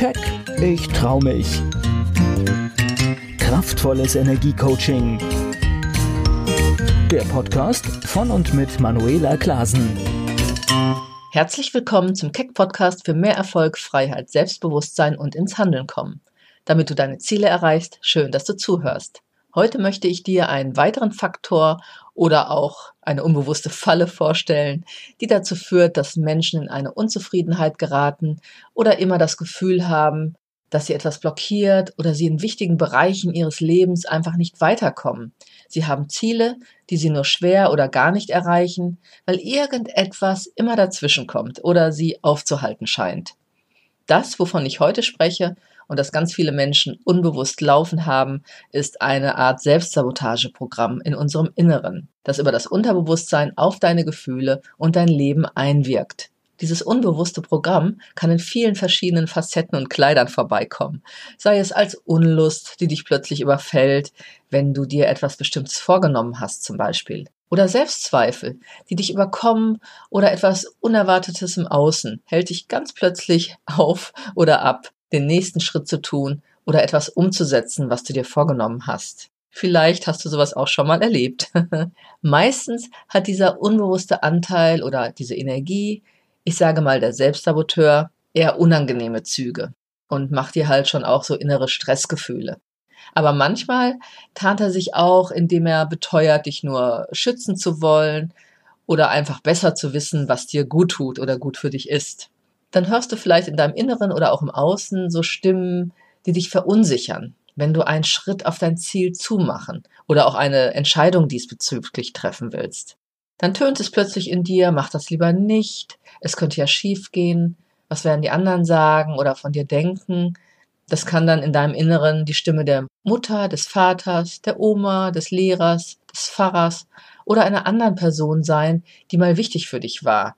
Keck, ich trau mich. Kraftvolles Energiecoaching. Der Podcast von und mit Manuela Klasen. Herzlich willkommen zum Keck Podcast für mehr Erfolg, Freiheit, Selbstbewusstsein und ins Handeln kommen. Damit du deine Ziele erreichst, schön, dass du zuhörst. Heute möchte ich dir einen weiteren Faktor oder auch eine unbewusste Falle vorstellen, die dazu führt, dass Menschen in eine Unzufriedenheit geraten oder immer das Gefühl haben, dass sie etwas blockiert oder sie in wichtigen Bereichen ihres Lebens einfach nicht weiterkommen. Sie haben Ziele, die sie nur schwer oder gar nicht erreichen, weil irgendetwas immer dazwischen kommt oder sie aufzuhalten scheint. Das, wovon ich heute spreche, und das ganz viele Menschen unbewusst laufen haben, ist eine Art Selbstsabotageprogramm in unserem Inneren, das über das Unterbewusstsein auf deine Gefühle und dein Leben einwirkt. Dieses unbewusste Programm kann in vielen verschiedenen Facetten und Kleidern vorbeikommen. Sei es als Unlust, die dich plötzlich überfällt, wenn du dir etwas Bestimmtes vorgenommen hast zum Beispiel. Oder Selbstzweifel, die dich überkommen oder etwas Unerwartetes im Außen hält dich ganz plötzlich auf oder ab, den nächsten Schritt zu tun oder etwas umzusetzen, was du dir vorgenommen hast. Vielleicht hast du sowas auch schon mal erlebt. Meistens hat dieser unbewusste Anteil oder diese Energie, ich sage mal der Selbstsaboteur, eher unangenehme Züge und macht dir halt schon auch so innere Stressgefühle. Aber manchmal tarnt er sich auch, indem er beteuert, dich nur schützen zu wollen oder einfach besser zu wissen, was dir gut tut oder gut für dich ist dann hörst du vielleicht in deinem Inneren oder auch im Außen so Stimmen, die dich verunsichern, wenn du einen Schritt auf dein Ziel zumachen oder auch eine Entscheidung diesbezüglich treffen willst. Dann tönt es plötzlich in dir, mach das lieber nicht, es könnte ja schief gehen, was werden die anderen sagen oder von dir denken. Das kann dann in deinem Inneren die Stimme der Mutter, des Vaters, der Oma, des Lehrers, des Pfarrers oder einer anderen Person sein, die mal wichtig für dich war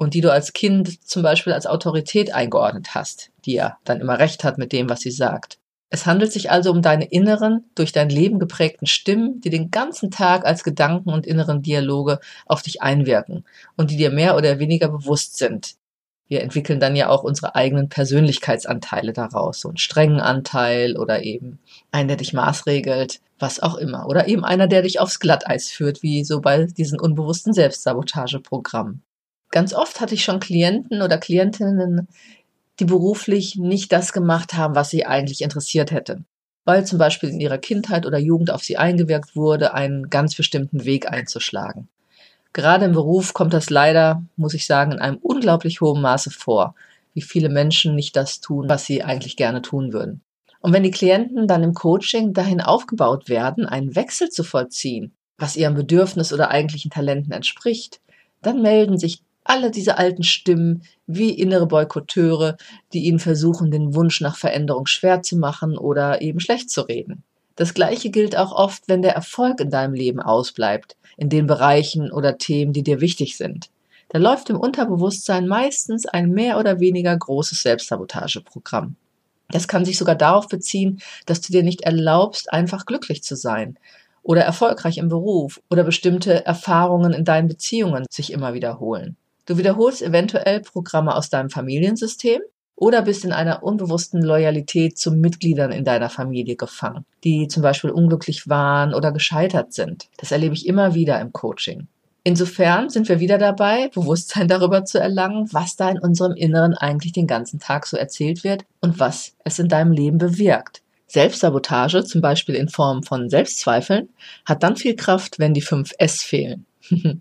und die du als Kind zum Beispiel als Autorität eingeordnet hast, die ja dann immer recht hat mit dem, was sie sagt. Es handelt sich also um deine inneren, durch dein Leben geprägten Stimmen, die den ganzen Tag als Gedanken und inneren Dialoge auf dich einwirken und die dir mehr oder weniger bewusst sind. Wir entwickeln dann ja auch unsere eigenen Persönlichkeitsanteile daraus, so einen strengen Anteil oder eben einen, der dich maßregelt, was auch immer. Oder eben einer, der dich aufs Glatteis führt, wie so bei diesen unbewussten Selbstsabotageprogrammen. Ganz oft hatte ich schon Klienten oder Klientinnen, die beruflich nicht das gemacht haben, was sie eigentlich interessiert hätte. Weil zum Beispiel in ihrer Kindheit oder Jugend auf sie eingewirkt wurde, einen ganz bestimmten Weg einzuschlagen. Gerade im Beruf kommt das leider, muss ich sagen, in einem unglaublich hohen Maße vor, wie viele Menschen nicht das tun, was sie eigentlich gerne tun würden. Und wenn die Klienten dann im Coaching dahin aufgebaut werden, einen Wechsel zu vollziehen, was ihrem Bedürfnis oder eigentlichen Talenten entspricht, dann melden sich alle diese alten Stimmen wie innere Boykotteure, die ihnen versuchen, den Wunsch nach Veränderung schwer zu machen oder eben schlecht zu reden. Das Gleiche gilt auch oft, wenn der Erfolg in deinem Leben ausbleibt, in den Bereichen oder Themen, die dir wichtig sind. Da läuft im Unterbewusstsein meistens ein mehr oder weniger großes Selbstsabotageprogramm. Das kann sich sogar darauf beziehen, dass du dir nicht erlaubst, einfach glücklich zu sein oder erfolgreich im Beruf oder bestimmte Erfahrungen in deinen Beziehungen sich immer wiederholen. Du wiederholst eventuell Programme aus deinem Familiensystem oder bist in einer unbewussten Loyalität zu Mitgliedern in deiner Familie gefangen, die zum Beispiel unglücklich waren oder gescheitert sind. Das erlebe ich immer wieder im Coaching. Insofern sind wir wieder dabei, Bewusstsein darüber zu erlangen, was da in unserem Inneren eigentlich den ganzen Tag so erzählt wird und was es in deinem Leben bewirkt. Selbstsabotage, zum Beispiel in Form von Selbstzweifeln, hat dann viel Kraft, wenn die fünf S fehlen.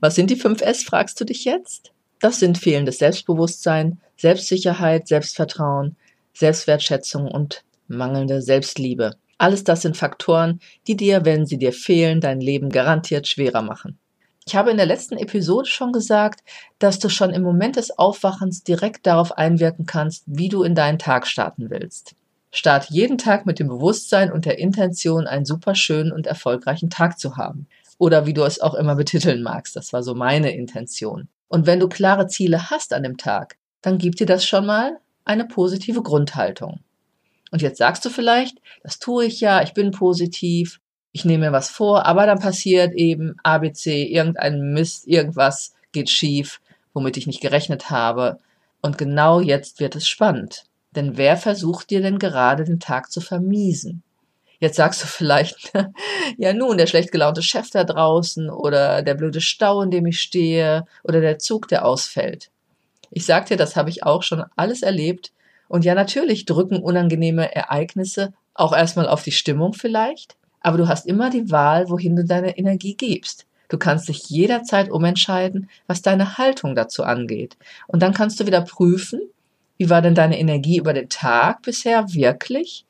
Was sind die fünf S, fragst du dich jetzt? Das sind fehlendes Selbstbewusstsein, Selbstsicherheit, Selbstvertrauen, Selbstwertschätzung und mangelnde Selbstliebe. Alles das sind Faktoren, die dir, wenn sie dir fehlen, dein Leben garantiert schwerer machen. Ich habe in der letzten Episode schon gesagt, dass du schon im Moment des Aufwachens direkt darauf einwirken kannst, wie du in deinen Tag starten willst. Start jeden Tag mit dem Bewusstsein und der Intention, einen super schönen und erfolgreichen Tag zu haben oder wie du es auch immer betiteln magst. Das war so meine Intention. Und wenn du klare Ziele hast an dem Tag, dann gibt dir das schon mal eine positive Grundhaltung. Und jetzt sagst du vielleicht, das tue ich ja, ich bin positiv, ich nehme mir was vor, aber dann passiert eben ABC, irgendein Mist, irgendwas geht schief, womit ich nicht gerechnet habe. Und genau jetzt wird es spannend. Denn wer versucht dir denn gerade den Tag zu vermiesen? Jetzt sagst du vielleicht, ja nun, der schlecht gelaunte Chef da draußen oder der blöde Stau, in dem ich stehe oder der Zug, der ausfällt. Ich sag dir, das habe ich auch schon alles erlebt. Und ja, natürlich drücken unangenehme Ereignisse auch erstmal auf die Stimmung vielleicht, aber du hast immer die Wahl, wohin du deine Energie gibst. Du kannst dich jederzeit umentscheiden, was deine Haltung dazu angeht. Und dann kannst du wieder prüfen, wie war denn deine Energie über den Tag bisher wirklich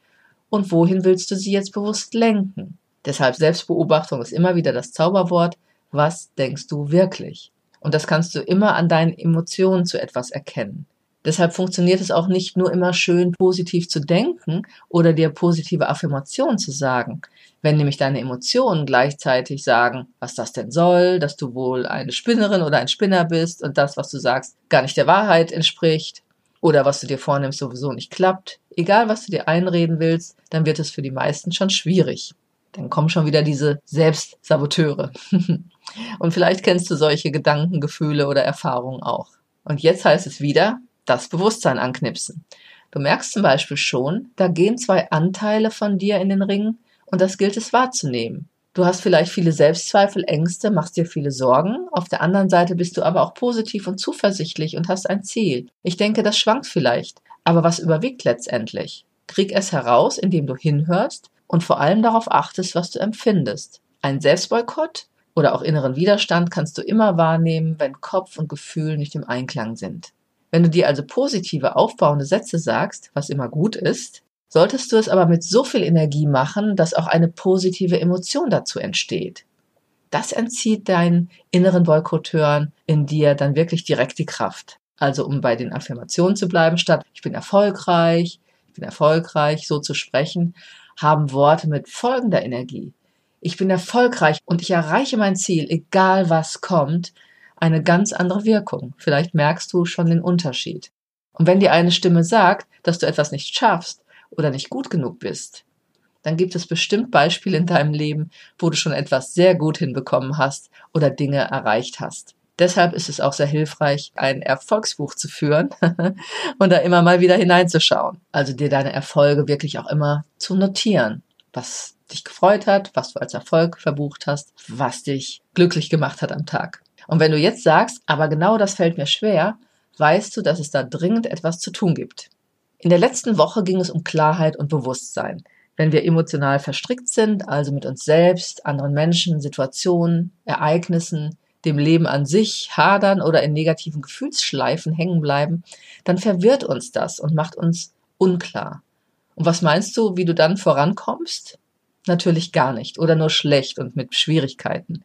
und wohin willst du sie jetzt bewusst lenken? Deshalb Selbstbeobachtung ist immer wieder das Zauberwort. Was denkst du wirklich? Und das kannst du immer an deinen Emotionen zu etwas erkennen. Deshalb funktioniert es auch nicht nur immer schön positiv zu denken oder dir positive Affirmationen zu sagen. Wenn nämlich deine Emotionen gleichzeitig sagen, was das denn soll, dass du wohl eine Spinnerin oder ein Spinner bist und das, was du sagst, gar nicht der Wahrheit entspricht oder was du dir vornimmst sowieso nicht klappt, egal was du dir einreden willst, dann wird es für die meisten schon schwierig. Dann kommen schon wieder diese Selbstsaboteure. Und vielleicht kennst du solche Gedanken, Gefühle oder Erfahrungen auch. Und jetzt heißt es wieder, das Bewusstsein anknipsen. Du merkst zum Beispiel schon, da gehen zwei Anteile von dir in den Ring und das gilt es wahrzunehmen. Du hast vielleicht viele Selbstzweifel, Ängste, machst dir viele Sorgen. Auf der anderen Seite bist du aber auch positiv und zuversichtlich und hast ein Ziel. Ich denke, das schwankt vielleicht. Aber was überwiegt letztendlich? Krieg es heraus, indem du hinhörst und vor allem darauf achtest, was du empfindest. Ein Selbstboykott oder auch inneren Widerstand kannst du immer wahrnehmen, wenn Kopf und Gefühl nicht im Einklang sind. Wenn du dir also positive, aufbauende Sätze sagst, was immer gut ist, solltest du es aber mit so viel Energie machen, dass auch eine positive Emotion dazu entsteht. Das entzieht deinen inneren Boykotteuren in dir dann wirklich direkt die Kraft. Also um bei den Affirmationen zu bleiben, statt ich bin erfolgreich, ich bin erfolgreich, so zu sprechen, haben Worte mit folgender Energie. Ich bin erfolgreich und ich erreiche mein Ziel, egal was kommt, eine ganz andere Wirkung. Vielleicht merkst du schon den Unterschied. Und wenn dir eine Stimme sagt, dass du etwas nicht schaffst oder nicht gut genug bist, dann gibt es bestimmt Beispiele in deinem Leben, wo du schon etwas sehr gut hinbekommen hast oder Dinge erreicht hast. Deshalb ist es auch sehr hilfreich, ein Erfolgsbuch zu führen und da immer mal wieder hineinzuschauen. Also dir deine Erfolge wirklich auch immer zu notieren, was dich gefreut hat, was du als Erfolg verbucht hast, was dich glücklich gemacht hat am Tag. Und wenn du jetzt sagst, aber genau das fällt mir schwer, weißt du, dass es da dringend etwas zu tun gibt. In der letzten Woche ging es um Klarheit und Bewusstsein. Wenn wir emotional verstrickt sind, also mit uns selbst, anderen Menschen, Situationen, Ereignissen, dem Leben an sich hadern oder in negativen Gefühlsschleifen hängen bleiben, dann verwirrt uns das und macht uns unklar. Und was meinst du, wie du dann vorankommst? Natürlich gar nicht oder nur schlecht und mit Schwierigkeiten.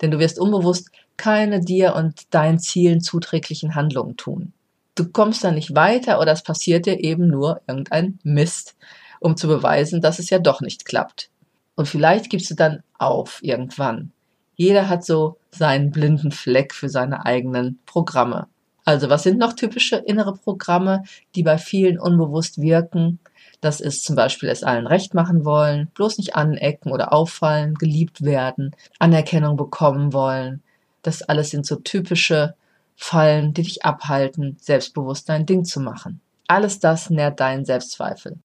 Denn du wirst unbewusst keine dir und deinen Zielen zuträglichen Handlungen tun. Du kommst dann nicht weiter oder es passiert dir eben nur irgendein Mist, um zu beweisen, dass es ja doch nicht klappt. Und vielleicht gibst du dann auf irgendwann jeder hat so seinen blinden Fleck für seine eigenen Programme. Also was sind noch typische innere Programme, die bei vielen unbewusst wirken? Das ist zum Beispiel es allen recht machen wollen, bloß nicht anecken oder auffallen, geliebt werden, Anerkennung bekommen wollen. Das alles sind so typische Fallen, die dich abhalten, selbstbewusst dein Ding zu machen. Alles das nährt deinen Selbstzweifel.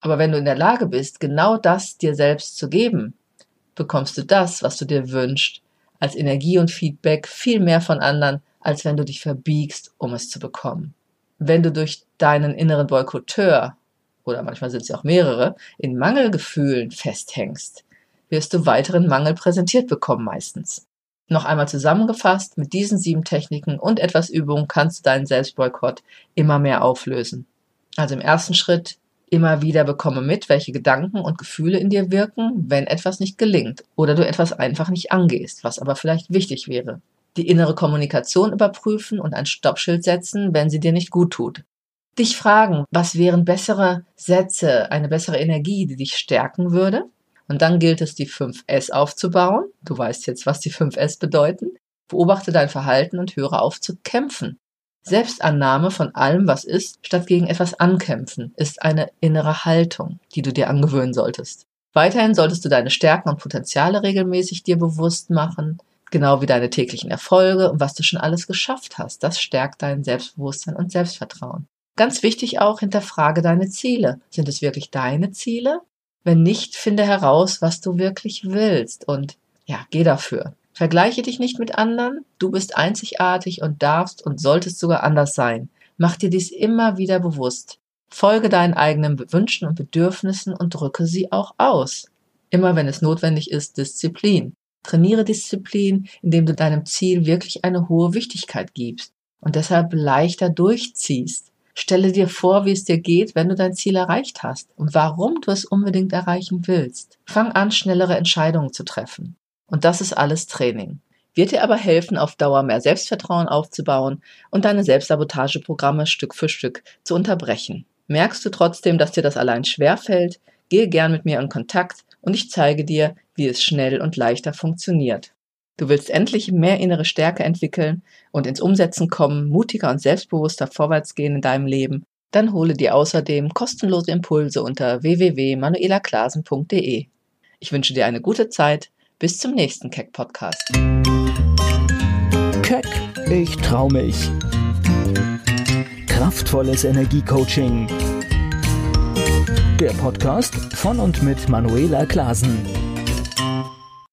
Aber wenn du in der Lage bist, genau das dir selbst zu geben, bekommst du das, was du dir wünschst, als Energie und Feedback viel mehr von anderen, als wenn du dich verbiegst, um es zu bekommen. Wenn du durch deinen inneren Boykotteur, oder manchmal sind es ja auch mehrere, in Mangelgefühlen festhängst, wirst du weiteren Mangel präsentiert bekommen meistens. Noch einmal zusammengefasst, mit diesen sieben Techniken und etwas Übung kannst du deinen Selbstboykott immer mehr auflösen. Also im ersten Schritt Immer wieder bekomme mit, welche Gedanken und Gefühle in dir wirken, wenn etwas nicht gelingt oder du etwas einfach nicht angehst, was aber vielleicht wichtig wäre. Die innere Kommunikation überprüfen und ein Stoppschild setzen, wenn sie dir nicht gut tut. Dich fragen, was wären bessere Sätze, eine bessere Energie, die dich stärken würde? Und dann gilt es, die 5S aufzubauen. Du weißt jetzt, was die 5S bedeuten. Beobachte dein Verhalten und höre auf zu kämpfen. Selbstannahme von allem, was ist, statt gegen etwas ankämpfen, ist eine innere Haltung, die du dir angewöhnen solltest. Weiterhin solltest du deine Stärken und Potenziale regelmäßig dir bewusst machen, genau wie deine täglichen Erfolge und was du schon alles geschafft hast. Das stärkt dein Selbstbewusstsein und Selbstvertrauen. Ganz wichtig auch, hinterfrage deine Ziele. Sind es wirklich deine Ziele? Wenn nicht, finde heraus, was du wirklich willst und ja, geh dafür. Vergleiche dich nicht mit anderen, du bist einzigartig und darfst und solltest sogar anders sein. Mach dir dies immer wieder bewusst. Folge deinen eigenen Wünschen und Bedürfnissen und drücke sie auch aus. Immer wenn es notwendig ist, Disziplin. Trainiere Disziplin, indem du deinem Ziel wirklich eine hohe Wichtigkeit gibst und deshalb leichter durchziehst. Stelle dir vor, wie es dir geht, wenn du dein Ziel erreicht hast und warum du es unbedingt erreichen willst. Fang an, schnellere Entscheidungen zu treffen. Und das ist alles Training. Wird dir aber helfen, auf Dauer mehr Selbstvertrauen aufzubauen und deine Selbstsabotageprogramme Stück für Stück zu unterbrechen. Merkst du trotzdem, dass dir das allein schwerfällt? Gehe gern mit mir in Kontakt und ich zeige dir, wie es schnell und leichter funktioniert. Du willst endlich mehr innere Stärke entwickeln und ins Umsetzen kommen, mutiger und selbstbewusster vorwärts gehen in deinem Leben, dann hole dir außerdem kostenlose Impulse unter www.manuelaklasen.de. Ich wünsche dir eine gute Zeit. Bis zum nächsten Keck Podcast. Keck, ich trau mich. Kraftvolles Energiecoaching. Der Podcast von und mit Manuela Klasen.